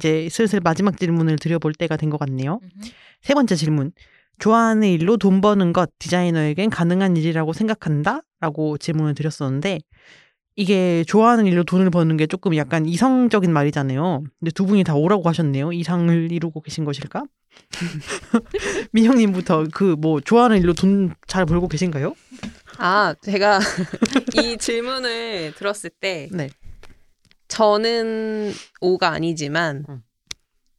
이제 슬슬 마지막 질문을 드려볼 때가 된 것 같네요. 세 번째 질문. 좋아하는 일로 돈 버는 것 디자이너에겐 가능한 일이라고 생각한다? 라고 질문을 드렸었는데 이게 좋아하는 일로 돈을 버는 게 조금 약간 이성적인 말이잖아요. 근데 두 분이 다 오라고 하셨네요. 이상을 이루고 계신 것일까? 민영님부터 그 뭐 좋아하는 일로 돈 잘 벌고 계신가요? 아, 제가 이 질문을 들었을 때 네. 저는 오가 아니지만 음.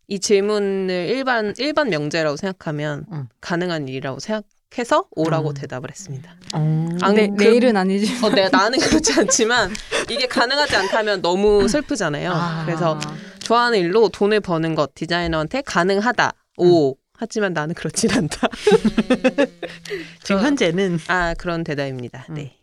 이 질문을 일반 일반 명제라고 생각하면 음. 가능한 일이라고 생각해서 오라고 음. 대답을 했습니다. 어... 안- 네, 그- 내일은 아니지. 어, 네, 나는 그렇지 않지만 이게 가능하지 않다면 너무 슬프잖아요. 아. 그래서 좋아하는 일로 돈을 버는 것 디자이너한테 가능하다. 오. 하지만 나는 그렇진 않다. 지금 저- 현재는 아, 그런 대답입니다. 음. 네.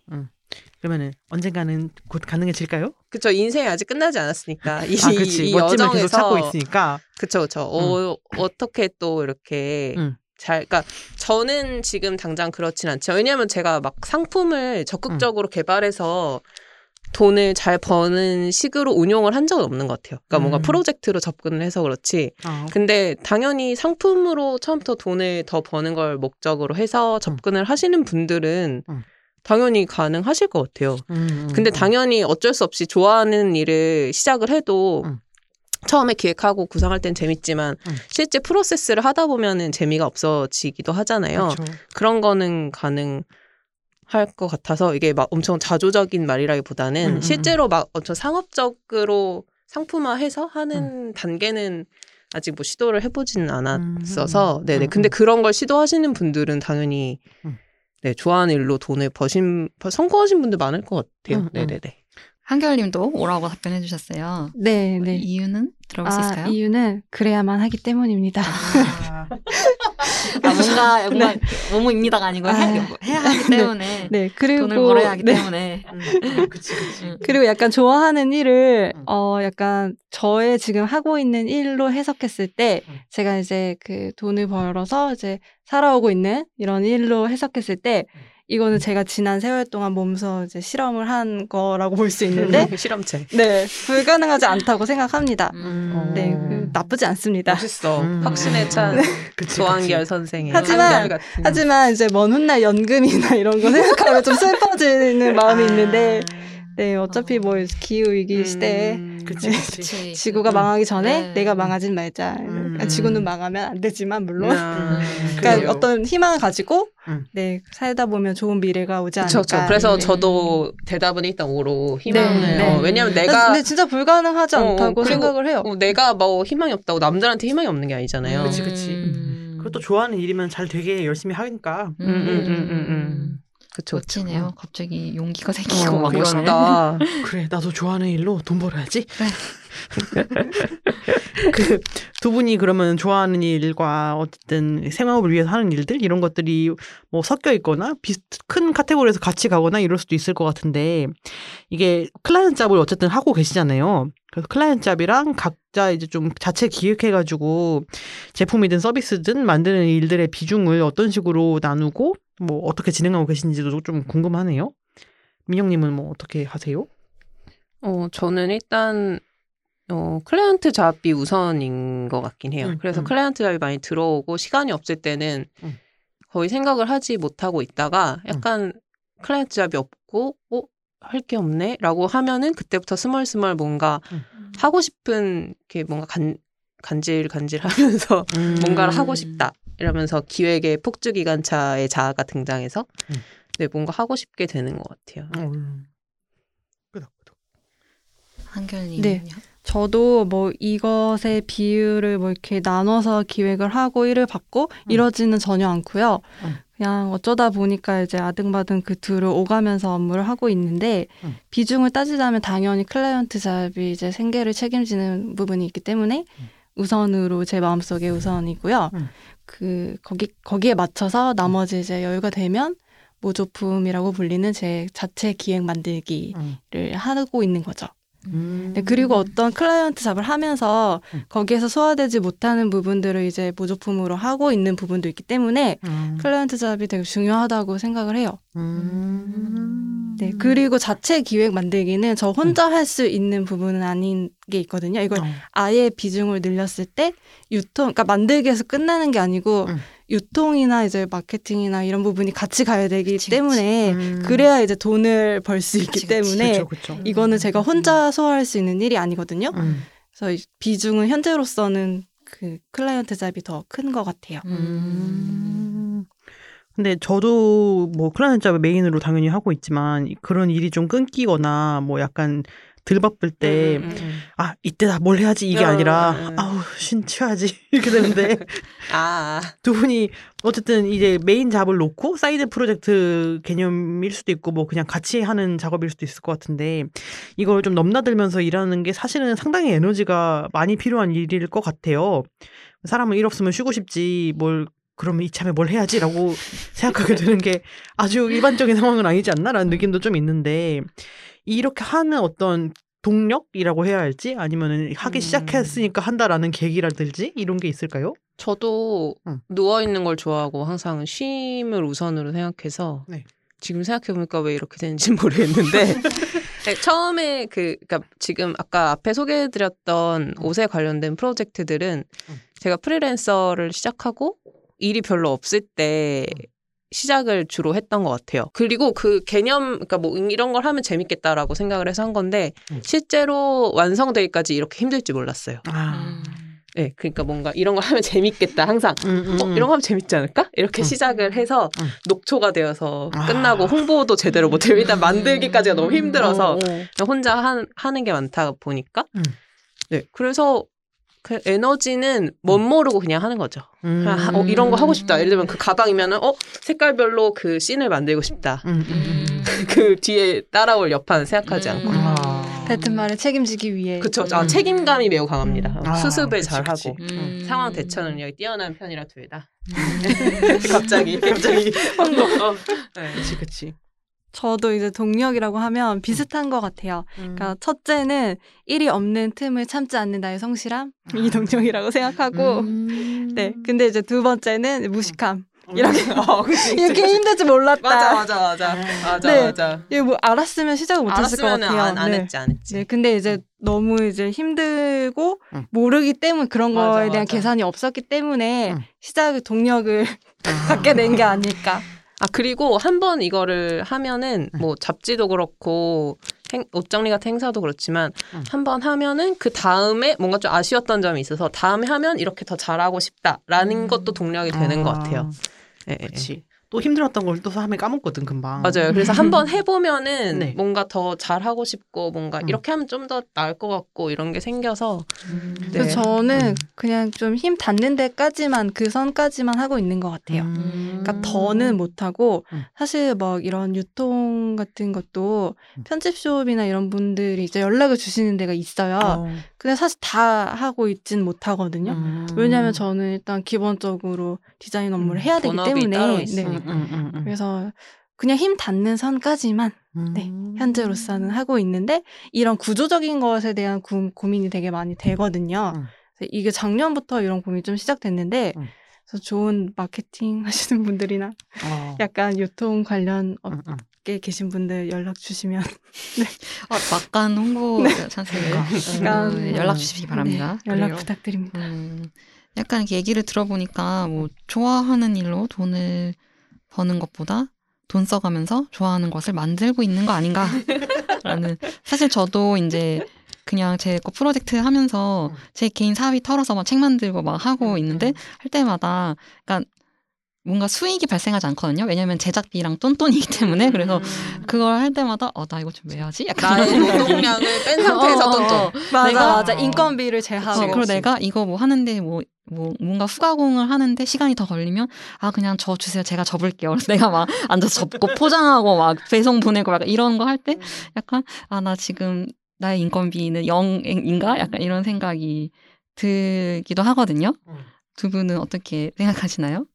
음. 그러면은 언젠가는 곧 가능해질까요? 그쵸. 인생이 아직 끝나지 않았으니까. 이, 아, 그렇지. 이 멋짐을 계속 여정에서. 찾고 있으니까. 그쵸, 그쵸. 어, 어떻게 또 이렇게 음. 잘, 그니까 저는 지금 당장 그렇진 않죠. 왜냐하면 제가 막 상품을 적극적으로 개발해서 돈을 잘 버는 식으로 운용을 한 적은 없는 것 같아요. 그러니까 뭔가 음. 프로젝트로 접근을 해서 그렇지. 어. 근데 당연히 상품으로 처음부터 돈을 더 버는 걸 목적으로 해서 접근을 하시는 분들은 음. 당연히 가능하실 것 같아요. 음, 근데 음. 당연히 어쩔 수 없이 좋아하는 일을 시작을 해도 음. 처음에 기획하고 구상할 땐 재밌지만 음. 실제 프로세스를 하다 보면은 재미가 없어지기도 하잖아요. 그렇죠. 그런 거는 가능 할 것 같아서 이게 막 엄청 자조적인 말이라기보다는 음, 음, 실제로 막 엄청 상업적으로 상품화해서 하는 단계는 아직 뭐 시도를 해보지는 않았어서 음, 음, 네네 음, 근데 음. 그런 걸 시도하시는 분들은 당연히 음. 네 좋아하는 일로 돈을 버신 성공하신 분들 많을 것 같아요 음, 음. 네네네 한결님도 오라고 답변해 주셨어요. 네, 네. 이유는 들어볼 수 아, 있을까요? 이유는 그래야만 하기 때문입니다. 아, 아, 뭔가 뭔가 뭐뭐입니다가 아니고 아, 해야, 해야 하기 때문에 네, 그리고 돈을 벌어야 하기 네. 때문에 음, 음, 그치, 그치. 음. 그리고 약간 좋아하는 일을 음. 어 약간 저의 지금 하고 있는 일로 해석했을 때 음. 제가 이제 그 돈을 벌어서 이제 살아오고 있는 이런 일로 해석했을 때 음. 이거는 제가 지난 세월 동안 몸소 이제 실험을 한 거라고 볼 수 있는데 실험체 네 불가능하지 않다고 생각합니다. 음. 네, 그 나쁘지 않습니다. 멋있어 음. 확신에 찬 그치, 조한결. 선생의 하지만- 하지만 이제 먼 훗날 연금이나 이런 거 생각하면 좀 슬퍼지는 마음이 있는데 네 어차피 뭐 기후 위기 시대에 음. 그치, 그치. 지구가 음. 망하기 전에 네. 내가 망하진 말자. 음. 지구는 망하면 안 되지만 물론. 음. 그러니까 그래요. 어떤 희망을 가지고 음. 네 살다 보면 좋은 미래가 오지 그쵸, 않을까. 그쵸. 그래서 네. 저도 대답은 일단 오로 희망을. 네, 네. 어, 왜냐면 근데- 내가 근데 진짜 불가능하지 어, 않다고 그리고- 생각을 해요. 어, 내가 뭐 희망이 없다고 남들한테 희망이 없는 게 아니잖아요. 그치, 그치. 음. 그것도 좋아하는 일이면 잘 되게 열심히 하니까. 음, 음, 음, 음, 음, 음. 그쵸. 그쵸. 멋지네요. 갑자기 용기가 생기고 어, 막. 멋있다. 그래, 나도 좋아하는 일로 돈 벌어야지. 그 두 분이 그러면 좋아하는 일과 어쨌든 생업을 위해서 하는 일들 이런 것들이 뭐 섞여 있거나 비슷 큰 카테고리에서 같이 가거나 이럴 수도 있을 것 같은데 이게 client job을 어쨌든 하고 계시잖아요. 그래서 client job이랑 각자 이제 좀 자체 기획해가지고 제품이든 서비스든 만드는 일들의 비중을 어떤 식으로 나누고 뭐 어떻게 진행하고 계신지도 좀 궁금하네요. 민영님은 뭐 어떻게 하세요? 어, 저는 일단, 어, client job이 우선인 것 같긴 해요. 음, 그래서 음. client job이 많이 들어오고 시간이 없을 때는 음. 거의 생각을 하지 못하고 있다가 약간 client job이 없고, 어? 할 게 없네? 라고 하면은 그때부터 스멀스멀 뭔가 음. 하고 싶은, 게 뭔가 간, 간질간질 하면서 음. 뭔가를 하고 싶다. 이러면서 기획의 폭주 기관차의 자아가 등장해서 음. 네, 뭔가 하고 싶게 되는 것 같아요. 음. 끄덕끄덕. 한결님. 네. 저도 뭐 이것의 비율을 뭐 이렇게 나눠서 기획을 하고 일을 받고 음. 이러지는 전혀 않고요. 음. 그냥 어쩌다 보니까 이제 아등바등 그 둘을 오가면서 업무를 하고 있는데 음. 비중을 따지자면 당연히 클라이언트 잡이 이제 생계를 책임지는 부분이 있기 때문에 음. 우선으로 제 마음속에 우선이고요. 음. 그 거기 거기에 맞춰서 나머지 이제 여유가 되면 모조품이라고 불리는 제 자체 기획 만들기를 음. 하고 있는 거죠. 음. 네, 그리고 어떤 클라이언트 잡을 하면서 음. 거기에서 소화되지 못하는 부분들을 이제 모조품으로 하고 있는 부분도 있기 때문에 음. 클라이언트 잡이 되게 중요하다고 생각을 해요. 음. 네, 그리고 자체 기획 만들기는 저 혼자 할 수 있는 부분은 아닌 게 있거든요. 이걸 어. 아예 비중을 늘렸을 때 유통, 그러니까 만들기에서 끝나는 게 아니고 음. 유통이나 이제 마케팅이나 이런 부분이 같이 가야 되기 그치, 때문에 음. 그래야 이제 돈을 벌 수 있기 그치, 그치. 때문에 그쵸, 그쵸. 이거는 제가 혼자 소화할 수 있는 일이 아니거든요. 음. 그래서 이 비중은 현재로서는 그 client job이 더 큰 것 같아요. 음. 근데 저도 뭐 client job을 메인으로 당연히 하고 있지만 이- 그런 일이 좀 끊기거나 뭐 약간 들 바쁠 때 음, 음, 음. 아 이때다 뭘 해야지 이게 음, 아니라 음, 음. 아우 쉰 쉬어야지 이렇게 되는데 아, 두 분이 어쨌든 이제 main job을 놓고 side project 개념일 수도 있고 뭐 그냥 같이 하는 작업일 수도 있을 것 같은데 이걸 좀 넘나들면서 일하는 게 사실은 상당히 에너지가 많이 필요한 일일 것 같아요. 사람은 일 없으면 쉬고 싶지 뭘 그러면 이참에 뭘 해야지라고 생각하게 되는 게 아주 일반적인 상황은 아니지 않나라는 느낌도 좀 있는데 이렇게 하는 어떤 동력이라고 해야 할지 아니면은 하기 음. 시작했으니까 한다라는 계기라든지 이런 게 있을까요? 저도 응. 누워 있는 걸 좋아하고 항상 쉼을 우선으로 생각해서 네. 지금 생각해 보니까 왜 이렇게 되는지 모르겠는데 네, 처음에 그 그러니까 지금 아까 앞에 소개해드렸던 옷에 관련된 프로젝트들은 응. 제가 프리랜서를 시작하고 일이 별로 없을 때 시작을 주로 했던 것 같아요. 그리고 그 개념, 그러니까 뭐 이런 걸 하면 재밌겠다라고 생각을 해서 한 건데 음. 실제로 완성되기까지 이렇게 힘들지 몰랐어요. 아. 네, 그러니까 뭔가 이런 걸 하면 재밌겠다 항상. 음, 음, 어, 음. 이런 거 하면 재밌지 않을까? 이렇게 음. 시작을 해서 음. 녹초가 되어서 아. 끝나고 홍보도 제대로 못해요. 일단 만들기까지가 너무 힘들어서 어, 어. 혼자 한, 하는 게 많다 보니까. 음. 네, 그래서 그 에너지는 멋 모르고 그냥 하는 거죠. 음. 그냥 하- 어, 이런 거 하고 싶다. 예를 들면 그 가방이면은 어 색깔별로 그 씬을 만들고 싶다. 음, 음, 음. 그 뒤에 따라올 여파는 생각하지 않고. 음. 아. 배트말을 책임지기 위해. 그쵸. 아, 음. 책임감이 매우 강합니다. 아, 수습을 그치, 잘 그치. 하고. 음. 상황 대처 능력이 뛰어난 편이라 둘 다. 음. 갑자기. 갑자기. 어, 네. 그치, 그치. 저도 이제 동력이라고 하면 비슷한 것 같아요. 음. 그러니까 첫째는 일이 없는 틈을 참지 않는 나의 성실함 이 동력이라고 생각하고 음. 네 근데 이제 두 번째는 무식함 이렇게 어, 그치, 그치, 이렇게 그치. 힘들 줄 몰랐다. 맞아, 맞아, 맞아. 맞아, 네. 맞아. 이게 뭐 알았으면 시작을 못했을 것 같아요. 안, 안 네. 했지, 안 했지. 네, 근데 이제 너무 이제 힘들고 응. 모르기 때문에 그런 맞아, 거에 대한 맞아. 계산이 없었기 때문에 응. 시작의 동력을 갖게 된 게 아닐까. 아 그리고 한 번 이거를 하면은 응. 뭐 잡지도 그렇고 행- 옷 정리 같은 행사도 그렇지만 응. 한번 하면은 그 다음에 뭔가 좀 아쉬웠던 점이 있어서 다음에 하면 이렇게 더 잘하고 싶다라는 음. 것도 동력이 되는 것 같아요. 예, 예, 예. 그치. 또 힘들었던 걸 또 하면 까먹거든, 금방. 맞아요. 그래서 한번 해보면은 네. 뭔가 더 잘하고 싶고 뭔가 음. 이렇게 하면 좀 더 나을 것 같고 이런 게 생겨서 음. 네. 그래서 저는 음. 그냥 좀 힘 닿는 데까지만 그 선까지만 하고 있는 것 같아요. 음. 그러니까 더는 못 하고 음. 사실 막 이런 유통 같은 것도 음. 편집숍이나 이런 분들이 이제 연락을 주시는 데가 있어요. 어. 근데 사실 다 하고 있진 못하거든요. 음. 왜냐하면 저는 일단 기본적으로 디자인 업무를 음, 해야 되기 때문에 네. 음, 음, 음. 그래서 그냥 힘 닿는 선까지만 네, 음. 현재로서는 하고 있는데 이런 구조적인 것에 대한 고, 고민이 되게 많이 되거든요. 이게 작년부터 이런 고민이 좀 시작됐는데 음. 그래서 좋은 마케팅 하시는 분들이나 어. 약간 유통 관련 음, 음. 업계 계신 분들 연락 주시면 어, 막간 홍보 찬스를 약간 어, 연락 주시기 바랍니다. 네, 연락 그래요. 부탁드립니다. 음, 약간 이렇게 얘기를 들어보니까 뭐 좋아하는 일로 돈을 버는 것보다 돈 써가면서 좋아하는 것을 만들고 있는 거 아닌가라는 사실 저도 이제 그냥 제 거 프로젝트 하면서 제 개인 사업이 털어서 막 책 만들고 막 하고 있는데 할 때마다 그러니까 뭔가 수익이 발생하지 않거든요. 왜냐하면 제작비랑 똔똔이기 때문에 그래서 그걸 할 때마다 어 나 이거 좀 왜 하지? 약간 나의 노동량을 뺀 상태에서 어, 어, 또 어. 맞아 내가- 맞아 인건비를 제하고 어, 그리고. 내가 이거 뭐 하는데 뭐, 뭐, 뭔가 후가공을 하는데 시간이 더 걸리면, 아, 그냥 저 주세요. 제가 접을게요. 그래서 내가 막 앉아서 접고 포장하고 막 배송 보내고 약간 이런 거 할 때 약간, 아, 나 지금 나의 인건비는 0인가? 약간 이런 생각이 들기도 하거든요. 음. 두 분은 어떻게 생각하시나요?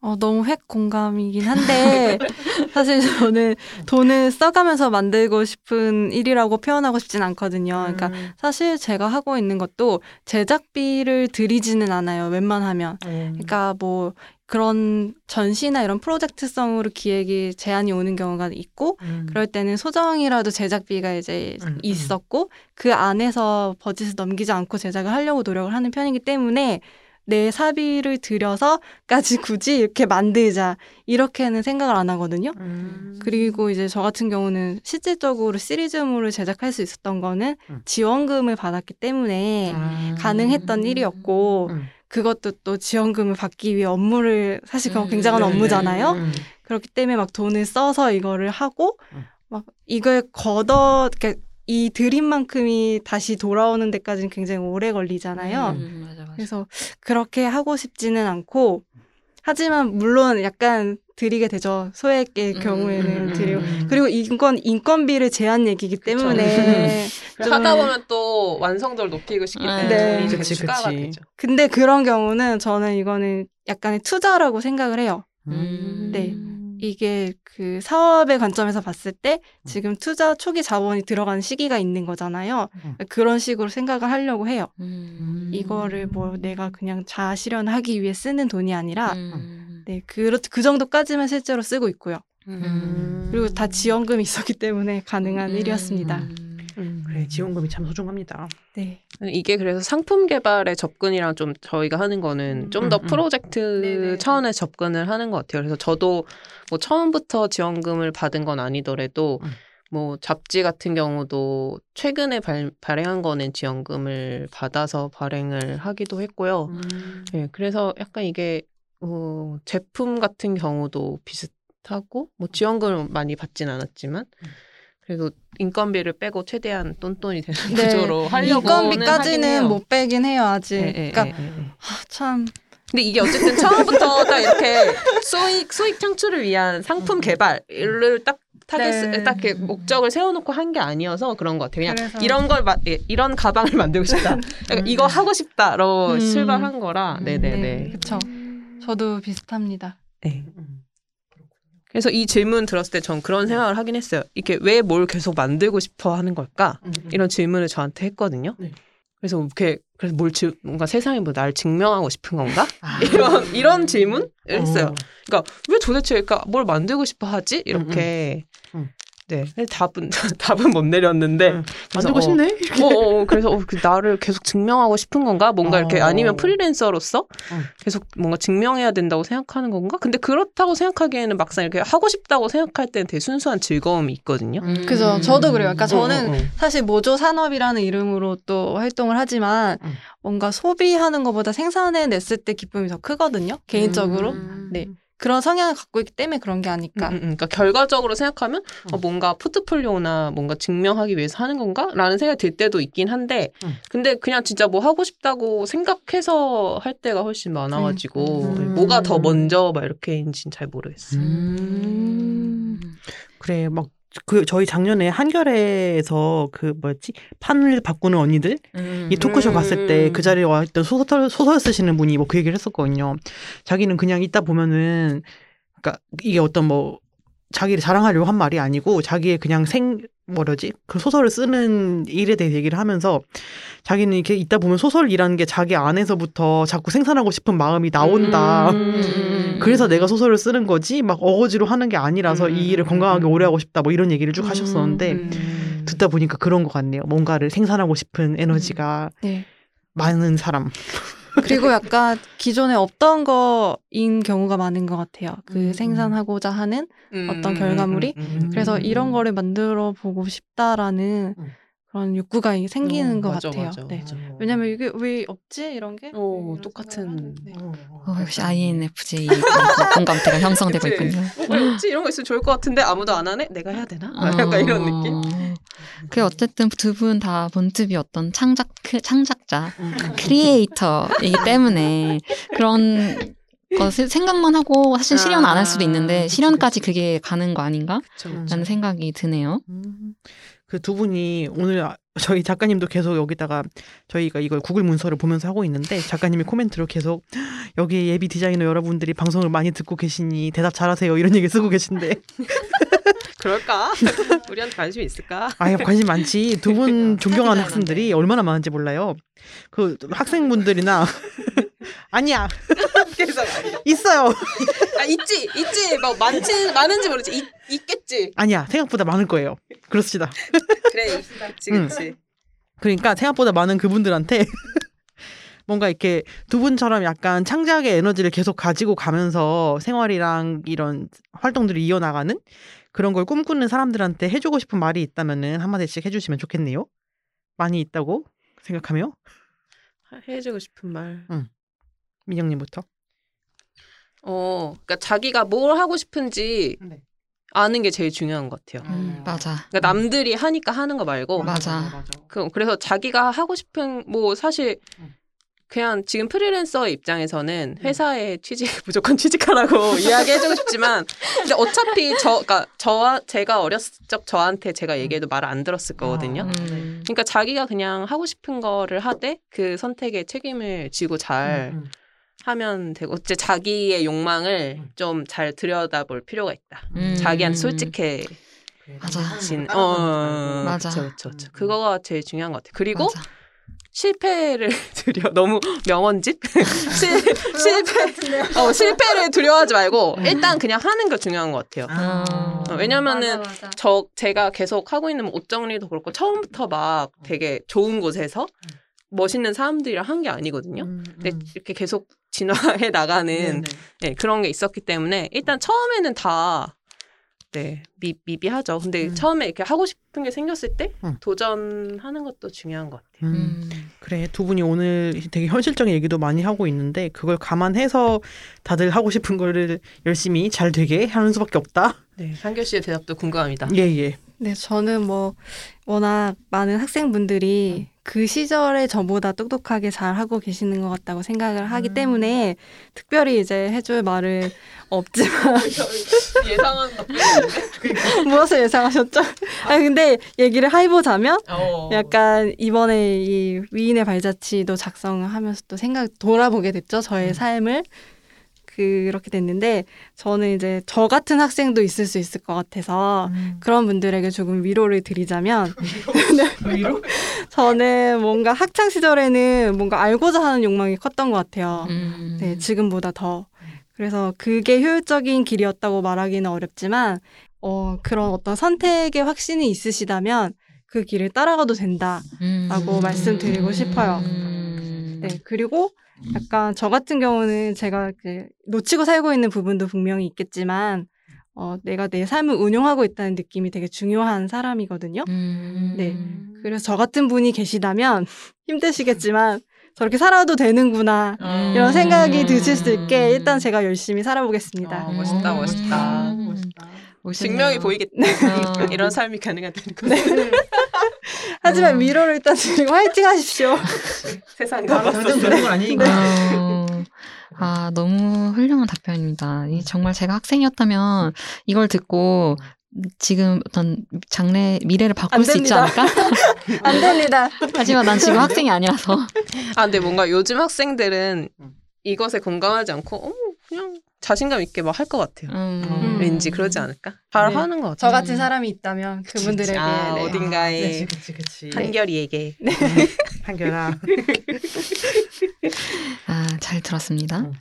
어, 너무 핵 공감이긴 한데 사실 저는 돈을 써가면서 만들고 싶은 일이라고 표현하고 싶진 않거든요. 그러니까 음. 사실 제가 하고 있는 것도 제작비를 들이지는 않아요. 웬만하면. 음. 그러니까 뭐 그런 전시나 이런 프로젝트성으로 기획이 제안이 오는 경우가 있고 음. 그럴 때는 소정이라도 제작비가 이제 음, 음. 있었고 그 안에서 버짓을 넘기지 않고 제작을 하려고 노력을 하는 편이기 때문에 내 사비를 들여서까지 굳이 이렇게 만들자 이렇게는 생각을 안 하거든요. 음. 그리고 이제 저 같은 경우는 실질적으로 시리즈물을 제작할 수 있었던 거는 음. 지원금을 받았기 때문에 아. 가능했던 일이었고 음. 그것도 또 지원금을 받기 위해 업무를 사실 그건 음, 굉장한 네, 업무잖아요. 음. 그렇기 때문에 막 돈을 써서 이거를 하고 음. 막 이걸 걷어 그러니까 이 드림만큼이 다시 돌아오는 데까지는 굉장히 오래 걸리잖아요. 음, 맞아. 그래서 그렇게 하고 싶지는 않고 하지만 물론 약간 드리게 되죠. 소액의 음, 경우에는 음, 음, 드리고 음. 그리고 이건 인건비를 제한 얘기기 때문에 좀- 하다 보면 또 완성도를 높이고 싶기 때문에 네. 돈이 좀 그치, 추가가 그치. 되죠. 근데 그런 경우는 저는 이거는 약간의 투자라고 생각을 해요. 음. 네. 이게 그 사업의 관점에서 봤을 때 지금 투자 초기 자본이 들어가는 시기가 있는 거잖아요. 음. 그런 식으로 생각을 하려고 해요. 음. 이거를 뭐 내가 그냥 자아 실현하기 위해 쓰는 돈이 아니라 음. 네, 그, 그 정도까지만 실제로 쓰고 있고요. 음. 그리고 다 지원금이 있었기 때문에 가능한 음. 일이었습니다. 음. 그래 지원금이 참 소중합니다. 네. 이게 그래서 상품 개발의 접근이랑 좀 저희가 하는 거는 좀더 음, 음. 프로젝트. 차원의 접근을 하는 것 같아요. 그래서 저도 뭐 처음부터 지원금을 받은 건 아니더라도 음. 뭐 잡지 같은 경우도 최근에 발, 발행한 거는 지원금을 받아서 발행을 하기도 했고요. 음. 네, 그래서 약간 이게 어, 제품 같은 경우도 비슷하고 뭐 지원금을 많이 받진 않았지만 음. 그래도 인건비를 빼고 최대한 똔똔이 되는 네. 구조로 하려고 인건비까지는 못 빼긴 해요, 아직. 네, 그러니까 네, 네, 네. 아, 참 근데 이게 어쨌든 처음부터 딱 이렇게 수익 수익 창출을 위한 상품 개발을 딱 타겟 네. 딱 이렇게 목적을 세워놓고 한 게 아니어서 그런 것 같아요. 그냥 그래서- 이런 걸 마, 예, 이런 가방을 만들고 싶다. 약간 이거 하고 싶다로 음. 출발한 거라. 음. 네네네. 네, 그쵸. 저도 비슷합니다. 네. 음. 그래서 이 질문 들었을 때 전 그런 생각을 하긴 했어요. 이게 왜 뭘 계속 만들고 싶어 하는 걸까? 음. 이런 질문을 저한테 했거든요. 네. 그래서 이렇게 그래서 뭘 지, 뭔가 세상에 뭐 날 증명하고 싶은 건가? 아. 이런 이런 질문을 했어요. 어. 그러니까 왜 도대체 그러니까 뭘 만들고 싶어 하지? 이렇게 음, 음. 네 근데 답은 답은 못 내렸는데 음. 그래서 만들고 어, 싶네. 어, 어, 어, 그래서 어, 그 나를 계속 증명하고 싶은 건가? 뭔가 이렇게 어. 아니면 프리랜서로서 음. 계속 뭔가 증명해야 된다고 생각하는 건가? 근데 그렇다고 생각하기에는 막상 이렇게 하고 싶다고 생각할 때는 되게 순수한 즐거움이 있거든요. 음. 그죠. 저도 그래요. 그러니까 저는 어, 어, 어. 사실 모조 산업이라는 이름으로 또 활동을 하지만 음. 뭔가 소비하는 것보다 생산해 냈을 때 기쁨이 더 크거든요. 개인적으로. 음. 네. 그런 성향을 갖고 있기 때문에 그런 게 아닐까. 음, 음, 그러니까 결과적으로 생각하면 어, 음. 뭔가 포트폴리오나 뭔가 증명하기 위해서 하는 건가라는 생각이 들 때도 있긴 한데 음. 근데 그냥 진짜 뭐 하고 싶다고 생각해서 할 때가 훨씬 많아가지고 음. 뭐가 더 먼저 막 이렇게인지는 잘 모르겠어요. 음. 그래 막 그 저희 작년에 한겨레에서 그 뭐였지 판을 바꾸는 언니들 음. 이 토크쇼 음. 갔을 때 그 자리에 와 있던 소설 소설 쓰시는 분이 뭐 그 얘기를 했었거든요. 자기는 그냥 있다 보면은 그러니까 이게 어떤 뭐 자기를 자랑하려고 한 말이 아니고 자기의 그냥 생 뭐라지 그 소설을 쓰는 일에 대해 얘기를 하면서 자기는 이렇게 있다 보면 소설이라는 게 자기 안에서부터 자꾸 생산하고 싶은 마음이 나온다. 음. 그래서 내가 소설을 쓰는 거지 막 어거지로 하는 게 아니라서 음. 이 일을 건강하게 오래 하고 싶다 뭐 이런 얘기를 쭉 하셨었는데 음. 듣다 보니까 그런 것 같네요. 뭔가를 생산하고 싶은 에너지가 네. 많은 사람. 그리고 약간 기존에 없던 거인 경우가 많은 것 같아요. 그 음. 생산하고자 하는 음, 어떤 음, 결과물이? 음, 음, 음. 그래서 이런 거를 만들어 보고 싶다라는 음. 그런 욕구가 생기는 어, 것 맞아, 같아요. 맞아, 네. 맞아. 왜냐면 이게 왜 없지 이런 게? 어, 이런 똑같은. 생각을 하는데. 어, 역시 INFJ 공감대가 형성되고 그치. 있군요. 어, 왜 없지? 이런 거 있으면 좋을 것 같은데 아무도 안 하네? 내가 해야 되나? 어. 약간 이런 느낌? 그 어쨌든 두 분 다 본집이 어떤 창작 창작자, 음. 크리에이터이기 때문에 그런 것을 생각만 하고 사실 실현 안 할 수도 있는데 그치, 실현까지 그게 가는 거 아닌가라는 그쵸, 음. 생각이 드네요. 그두 분이 오늘 아- 저희 작가님도 계속 여기다가 저희가 이걸 구글 문서를 보면서 하고 있는데 작가님이 코멘트로 계속 여기 예비 디자이너 여러분들이 방송을 많이 듣고 계시니 대답 잘하세요 이런 얘기 쓰고 계신데 그럴까? 우리한테 관심 있을까? 아예 관심 많지 두 분 존경하는 학생들이 얼마나 많은지 몰라요 그 학생분들이나 아니야. 있어요. 아 있지 있지 막 많지 많은지 모르지 있, 있겠지. 아니야. 생각보다 많을 거예요. 그렇습니다. 그래 있지 응. 그치. 그러니까 생각보다 많은 그분들한테 뭔가 이렇게 두 분처럼 약간 창작의 에너지를 계속 가지고 가면서 생활이랑 이런 활동들을 이어나가는 그런 걸 꿈꾸는 사람들한테 해주고 싶은 말이 있다면은 한마디씩 해주시면 좋겠네요. 많이 있다고 생각하며 해주고 싶은 말. 민영님부터. 어, 그러니까 자기가 뭘 하고 싶은지 네. 아는 게 제일 중요한 것 같아요. 음, 맞아. 그러니까 남들이 하니까 하는 거 말고 맞아. 그 그래서 자기가 하고 싶은 뭐 사실 음. 그냥 지금 프리랜서 입장에서는 회사에 취직 무조건 취직하라고 이야기해주고 싶지만 근데 어차피 저 그러니까 저와 제가 어렸을 적 저한테 제가 얘기해도 말을 안 들었을 거거든요. 아, 네. 음. 그러니까 자기가 그냥 하고 싶은 거를 하되 그 선택에 책임을 지고 잘 음, 음. 하면 되고 어째 자기의 욕망을 음. 좀잘 들여다볼 필요가 있다. 음. 자기한테 솔직해. 맞아. 진, 어, 거 맞아. 그쵸, 그쵸, 그쵸. 음. 그거가 제일 중요한 것 같아요. 그리고 맞아. 실패를 두려 너무 명언집 실, 실패 어, 실패를 두려워하지 말고 음. 일단 그냥 하는 게 중요한 것 같아요. 아. 어, 왜냐면은 맞아, 맞아. 저 제가 계속 하고 있는 옷 정리도 그렇고 처음부터 막 되게 좋은 곳에서 멋있는 사람들이랑 한 게 아니거든요. 음, 근데 음. 이렇게 계속 진화해 나가는. 네, 그런 게 있었기 때문에 일단 처음에는 다 네, 미, 미비하죠. 근데 음. 처음에 이렇게 하고 싶은 게 생겼을 때 음. 도전하는 것도 중요한 것 같아요. 음. 음. 그래 두 분이 오늘 되게 현실적인 얘기도 많이 하고 있는데 그걸 감안해서 다들 하고 싶은 거를 열심히 잘 되게 하는 수밖에 없다. 네, 상교 씨의 대답도 궁금합니다. 예 예. 네, 저는 뭐 워낙 많은 학생분들이 그 시절에 저보다 똑똑하게 잘 하고 계시는 것 같다고 생각을 하기 음. 때문에 특별히 이제 해줄 말은 없지만 예상한 무엇을 예상하셨죠? 아니 근데 얘기를 해보자면 어. 약간 이번에 이 위인의 발자취도 작성을 하면서 또 생각 돌아보게 됐죠 저의 음. 삶을 그렇게 됐는데 저는 이제 저 같은 학생도 있을 수 있을 것 같아서 그런 분들에게 조금 위로를 드리자면 위로? 저는 뭔가 학창 시절에는 뭔가 알고자 하는 욕망이 컸던 것 같아요. 음. 네, 지금보다 더. 그래서 그게 효율적인 길이었다고 말하기는 어렵지만, 어, 그런 어떤 선택의 확신이 있으시다면 그 길을 따라가도 된다. 음. 라고 말씀드리고 싶어요. 음. 네, 그리고 약간 저 같은 경우는 제가 그 놓치고 살고 있는 부분도 분명히 있겠지만, 어, 내가 내 삶을 운용하고 있다는 느낌이 되게 중요한 사람이거든요. 음. 네. 그래서 저 같은 분이 계시다면 힘드시겠지만 저렇게 살아도 되는구나 어. 이런 생각이 드실 수 있게 일단 제가 열심히 살아보겠습니다. 어, 멋있다, 음. 멋있다. 멋있다. 멋있네요. 증명이 보이겠네. 어. 이런 삶이 가능하다는 거. 하지만 음. 위로를 일단 드리고 화이팅 하십시오. 세상. 되는 건 아니니까. 어, 아, 너무 훌륭한 답변입니다. 이 정말 제가 학생이었다면 이걸 듣고 지금 어떤 장래, 미래를 바꿀 안수 있지. 않을까? 안 됩니다. 하지만 난 지금 학생이 아니라서. 아, 근데 뭔가 요즘 학생들은 음. 이것에 공감하지 않고, 어, 그냥 자신감 있게 막 할 것 같아요. 음. 왠지 그러지 않을까? 잘 네. 하는 것저 같아요. 같은 사람이 있다면 그분들에게 아, 네. 어딘가에 그치 그치 그치. 한결이에게. 한결아. 아, 잘 들었습니다. 음.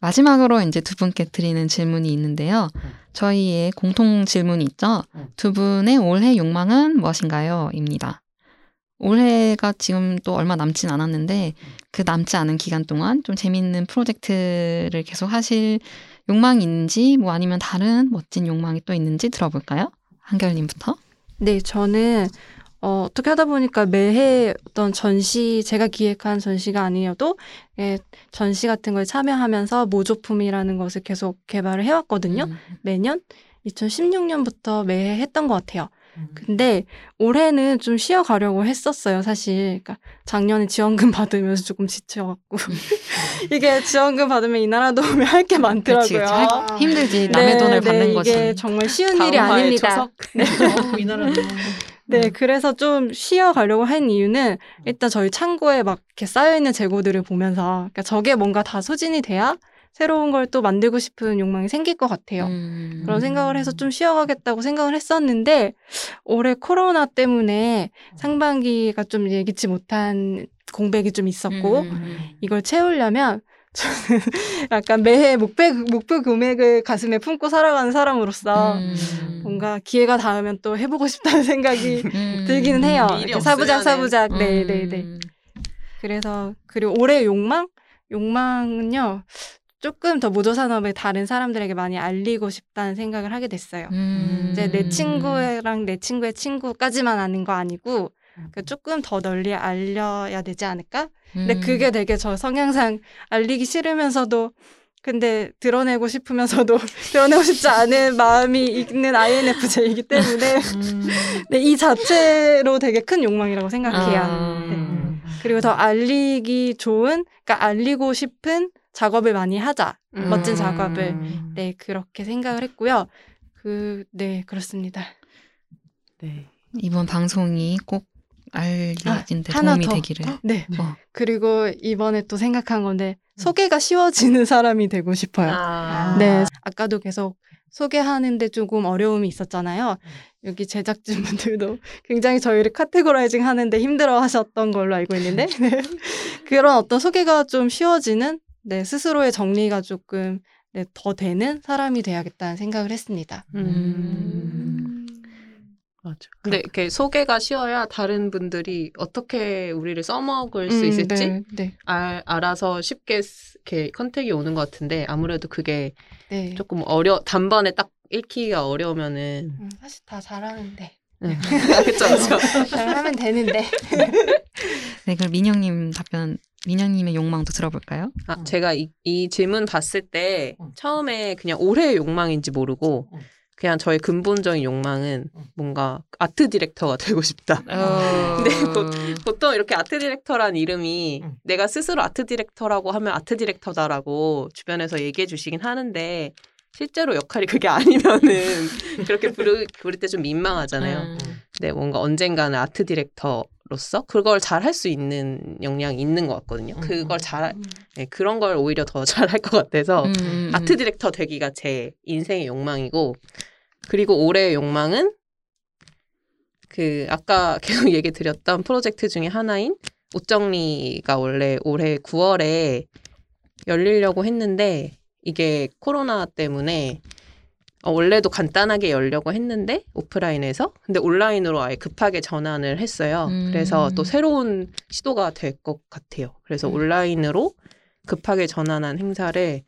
마지막으로 이제 두 분께 드리는 질문이 있는데요. 음. 저희의 공통 질문이 있죠. 음. 두 분의 올해 욕망은 무엇인가요? 입니다. 올해가 지금 또 얼마 남진 않았는데 그 남지 않은 기간 동안 좀 재밌는 프로젝트를 계속 하실 욕망이 있는지 뭐 아니면 다른 멋진 욕망이 또 있는지 들어볼까요? 한결님부터. 네, 저는 어, 어떻게 하다 보니까 매해 어떤 전시, 제가 기획한 전시가 아니어도 예, 전시 같은 걸 참여하면서 모조품이라는 것을 계속 개발을 해왔거든요. 음. 매년 2016년부터 매해 했던 것 같아요. 음. 근데 올해는 좀 쉬어가려고 했었어요, 사실. 그러니까 작년에 지원금 받으면서 조금 지쳐갖고 이게 지원금 받으면 이 나라 도우면 할게 많더라고요. 그치, 그치. 할- 힘들지. 남의 네, 돈을 네, 받는 거지. 이게 정말 쉬운 일이 아닙니다. 어우, 이 나라는 네, 그래서 좀 쉬어가려고 한 이유는 일단 저희 창고에 막 이렇게 쌓여있는 재고들을 보면서 그러니까 저게 뭔가 다 소진이 돼야 새로운 걸 또 만들고 싶은 욕망이 생길 것 같아요. 음. 그런 생각을 해서 좀 쉬어가겠다고 생각을 했었는데 올해 코로나 때문에 상반기가 좀 예기치 못한 공백이 좀 있었고 음. 이걸 채우려면 저는 약간 매해 목표 목표 금액을 가슴에 품고 살아가는 사람으로서 음. 뭔가 기회가 닿으면 또 해보고 싶다는 생각이 음. 들기는 해요. 이렇게 사부작. 사부작 네 네, 네. 음. 그래서 그리고 올해 욕망 욕망은요 조금 더 모조 산업을 다른 사람들에게 많이 알리고 싶다는 생각을 하게 됐어요. 음. 이제 내 친구랑 내 친구의 친구까지만 아는 거 아니고 그 조금 더 널리 알려야 되지 않을까? 근데 음. 그게 되게 저 성향상 알리기 싫으면서도 근데 드러내고 싶으면서도 드러내고 싶지 않은 마음이 있는 INFJ이기 때문에 음. 네, 이 자체로 되게 큰 욕망이라고 생각해요. 아. 음. 그리고 더 알리기 좋은, 그러니까 알리고 싶은 작업을 많이 하자. 음. 멋진 작업을. 음. 네, 그렇게 생각을 했고요. 그, 네, 그렇습니다. 네. 이번 방송이 꼭 알려진데 아, 하나 도움이 더. 되기를. 네. 어. 그리고 이번에 또 생각한 건데, 소개가 쉬워지는 사람이 되고 싶어요. 아. 네. 아까도 계속 소개하는데 조금 어려움이 있었잖아요. 여기 제작진분들도 굉장히 저희를 카테고라이징 하는데 힘들어 하셨던 걸로 알고 있는데, 네. 그런 어떤 소개가 좀 쉬워지는, 네, 스스로의 정리가 조금 네, 더 되는 사람이 돼야겠다는 생각을 했습니다. 음. 맞아. 근데 이렇게 소개가 쉬워야 다른 분들이 어떻게 우리를 써먹을 수 음, 있을지 네, 네, 알, 알아서 쉽게 쓰- 이렇게 컨택이 오는 것 같은데 아무래도 그게 네. 조금 어려 단번에 딱 읽기가 어려우면은 음, 사실 다 잘하는데. 응. 그쵸 그쵸 잘하면 되는데. 네, 그럼 민영님 답변, 민영님의 욕망도 들어볼까요? 아, 음. 제가 이, 이 질문 봤을 때 음. 처음에 그냥 올해의 욕망인지 모르고 음. 그냥 저의 근본적인 욕망은 음. 뭔가 art director가 되고 싶다. 어... 네, 보- 보통 이렇게 art director란 이름이 음. 내가 스스로 art director라고 하면 art director다라고 주변에서 얘기해 주시긴 하는데 실제로 역할이 그게 아니면은 그렇게 부르, 부를 때 좀 민망하잖아요. 음. 네, 뭔가 언젠가는 아트 디렉터로서 그걸 잘 할 수 있는 역량이 있는 것 같거든요. 음. 그걸 잘, 네, 그런 걸 오히려 더 잘 할 것 같아서 음, 음, 아트 디렉터 되기가 제 인생의 욕망이고 그리고 올해의 욕망은 그 아까 계속 얘기 드렸던 프로젝트 중에 하나인 옷 정리가 원래 올해 9월에 열리려고 했는데 이게 코로나 때문에 어, 원래도 간단하게 열려고 했는데 오프라인에서 근데 온라인으로 아예 급하게 전환을 했어요. 음. 그래서 또 새로운 시도가 될 것 같아요. 그래서 음. 온라인으로 급하게 전환한 행사를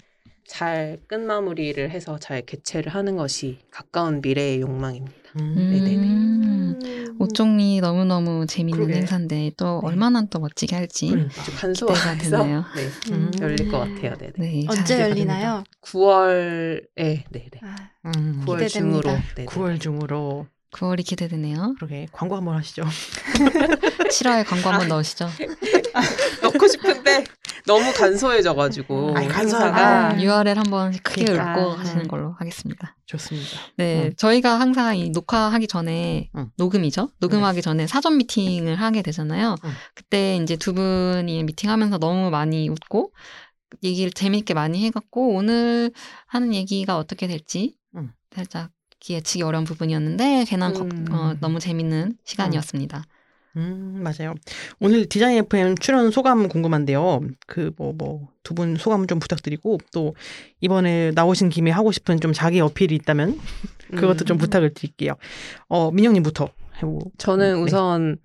잘 끝 마무리를 해서 잘 개최를 하는 것이 가까운 미래의 욕망입니다. 음. 네네네. 음, 옷 정리 너무너무 재밌는 그러게. 행사인데 또 네. 얼마나 또 멋지게 할지. 그러니까. 간소화해서 되네요. 네, 음. 열릴 것 같아요. 네네. 네, 잘 언제 기대가 열리나요? 9월에 네네. 아, 음. 9월 기대됩니다. 중으로. 네네. 9월 중으로 9월이 기대되네요. 그러게 광고 한번 하시죠. 7화에 광고 한번 넣으시죠. 넣고 싶은데 너무 간소해져가지고 아이, 간소하다. 아. URL 한번 크게 그러니까. 읊고 음. 하시는 걸로 하겠습니다. 좋습니다. 네, 음. 저희가 항상 이 녹화하기 전에 음. 녹음이죠. 녹음하기 전에 사전 미팅을 하게 되잖아요. 음. 그때 이제 두 분이 미팅하면서 너무 많이 웃고 얘기를 재밌게 많이 해갖고 오늘 하는 얘기가 어떻게 될지 음. 살짝 예측이 어려운 부분이었는데 괜한 걱- 음. 어, 너무 재밌는 시간이었습니다. 음, 맞아요. 오늘 디자인 FM 출연 소감 궁금한데요. 그 뭐 뭐 두 분 소감 좀 부탁드리고 또 이번에 나오신 김에 하고 싶은 좀 자기 어필이 있다면 그것도 좀 음. 부탁을 드릴게요. 어, 민영님부터 해보. 저는 네. 우선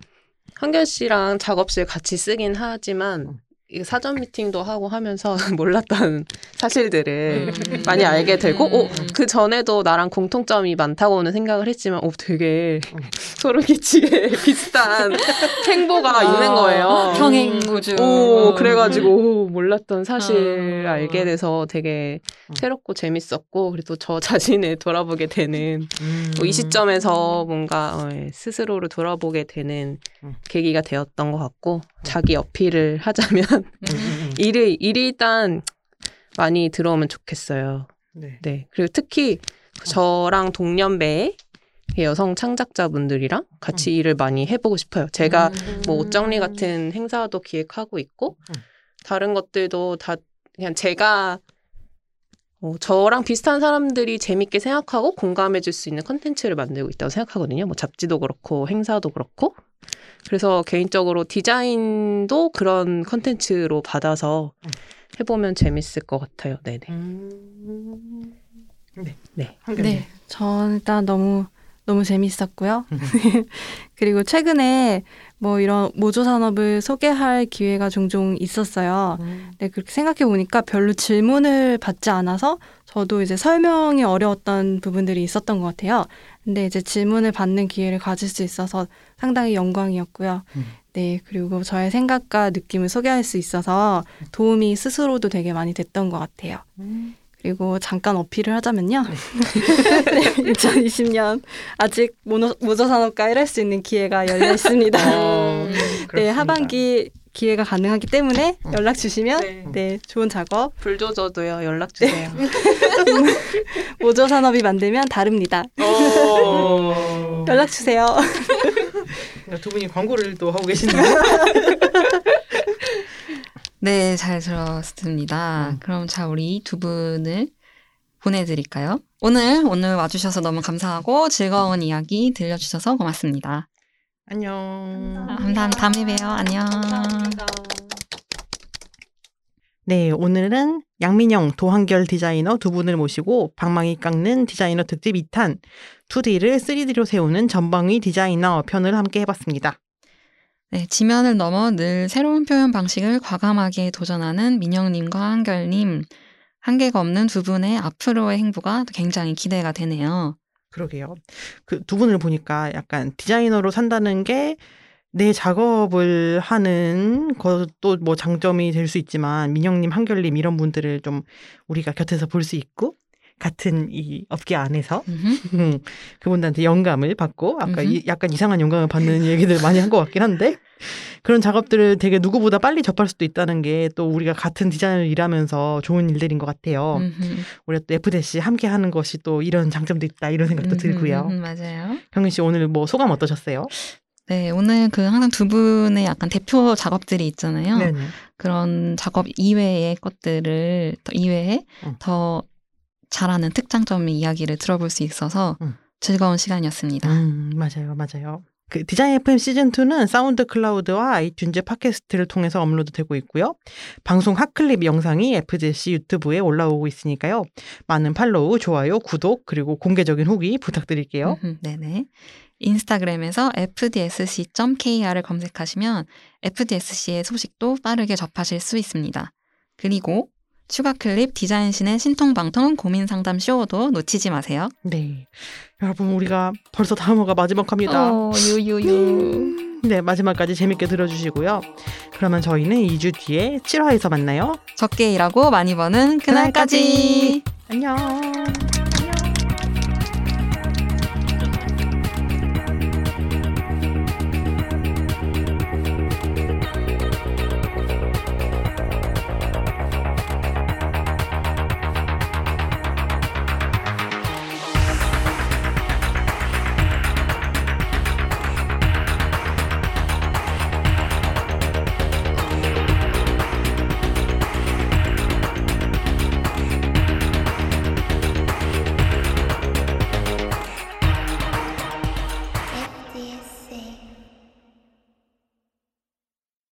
한결 씨랑 작업실 같이 쓰긴 하지만 음. 이 사전 미팅도 하고 하면서 몰랐던 사실들을 음. 많이 알게 되고, 음. 오, 그 전에도 나랑 공통점이 많다고는 생각을 했지만, 오, 되게 소름 끼치게 비슷한 행보가 아, 있는 거예요. 평행 우주. 오, 그래가지고 오, 몰랐던 사실 어. 알게 돼서 되게 음. 새롭고 재밌었고, 그리고 저 자신을 돌아보게 되는 음. 뭐이 시점에서 뭔가 어, 예, 스스로를 돌아보게 되는 음. 계기가 되었던 것 같고 자기 어필을 하자면 음, 음, 음. 일이 일이 일단 많이 들어오면 좋겠어요. 네. 네 그리고 특히 저랑 동년배의 여성 창작자분들이랑 같이 일을 많이 해보고 싶어요. 제가 뭐옷 정리 같은 행사도 기획하고 있고 음. 다른 것들도 다 그냥 제가 어, 저랑 비슷한 사람들이 재밌게 생각하고 공감해 줄 수 있는 컨텐츠를 만들고 있다고 생각하거든요. 뭐 잡지도 그렇고 행사도 그렇고. 그래서 개인적으로 디자인도 그런 컨텐츠로 받아서 음. 해보면 재밌을 것 같아요. 네네. 음... 네. 네. 한결 네, 전 일단 너무 너무 재밌었고요. 그리고 최근에 뭐 이런 모조 산업을 소개할 기회가 종종 있었어요. 음. 네, 그렇게 생각해 보니까 별로 질문을 받지 않아서 저도 이제 설명이 어려웠던 부분들이 있었던 것 같아요. 근데 이제 질문을 받는 기회를 가질 수 있어서 상당히 영광이었고요. 음. 네, 그리고 저의 생각과 느낌을 소개할 수 있어서 도움이 스스로도 되게 많이 됐던 것 같아요. 음. 그리고 잠깐 어필을 하자면요. 네, 2020년 아직 모노, 모조산업과 일할 수 있는 기회가 열려 있습니다. 어, 네. 하반기 기회가 가능하기 때문에 어. 연락 주시면 네. 네, 좋은 작업 불조저도요. 연락 주세요. 모조 산업이 만들면 다릅니다. 어... 연락 주세요. 두 분이 광고를 또 하고 계시네요. 네, 잘 들었습니다. 음. 그럼 자, 우리 두 분을 보내드릴까요? 오늘, 오늘 와주셔서 너무 감사하고 즐거운 이야기 들려주셔서 고맙습니다. 안녕. 감사합니다. 다음에 봬요. 안녕. 네, 오늘은 양민영, 도한결 디자이너 두 분을 모시고 방망이 깎는 디자이너 특집 2탄 2D를 3D로 세우는 전방위 디자이너 편을 함께 해봤습니다. 네, 지면을 넘어 늘 새로운 표현 방식을 과감하게 도전하는 민영님과 한결님. 한계가 없는 두 분의 앞으로의 행보가 굉장히 기대가 되네요. 그러게요. 그 두 분을 보니까 약간 디자이너로 산다는 게 내 작업을 하는 것도 뭐 장점이 될 수 있지만 민영님, 한결님 이런 분들을 좀 우리가 곁에서 볼 수 있고 같은 이 업계 안에서. 음, 그분들한테 영감을 받고 아까. 이, 약간 이상한 영감을 받는 얘기들 많이 한 것 같긴 한데 그런 작업들을 되게 누구보다 빨리 접할 수도 있다는 게 또 우리가 같은 디자인을 일하면서 좋은 일들인 것 같아요. 우리가 또 FDC 함께 하는 것이 또 이런 장점도 있다 이런 생각도 들고요. 맞아요. 경민 씨 오늘 뭐 소감 어떠셨어요? 네, 오늘 그 항상 두 분의 약간 대표 작업들이 있잖아요. 네네. 그런 작업 이외의 것들을 더 이외에 음. 더 잘하는 특장점의 이야기를 들어볼 수 있어서 음. 즐거운 시간이었습니다. 음, 맞아요, 맞아요. 그 디자인 FM 시즌 2는 사운드 클라우드와 아이튠즈 팟캐스트를 통해서 업로드되고 있고요. 방송 hot clip 영상이 FGC 유튜브에 올라오고 있으니까요. 많은 팔로우, 좋아요, 구독 그리고 공개적인 후기 부탁드릴게요. 음흠, 네네. 인스타그램에서 fdsc.kr을 검색하시면 fdsc의 소식도 빠르게 접하실 수 있습니다. 그리고 추가 클립 디자인신의 신통방통 고민 상담 쇼도 놓치지 마세요. 네, 여러분 우리가 벌써 다음화가 마지막 합니다. 어, 유유유. 네, 마지막까지 재밌게 들어주시고요. 그러면 저희는 2주 뒤에 7화에서 만나요. 적게 일하고 많이 버는 그날까지. 안녕.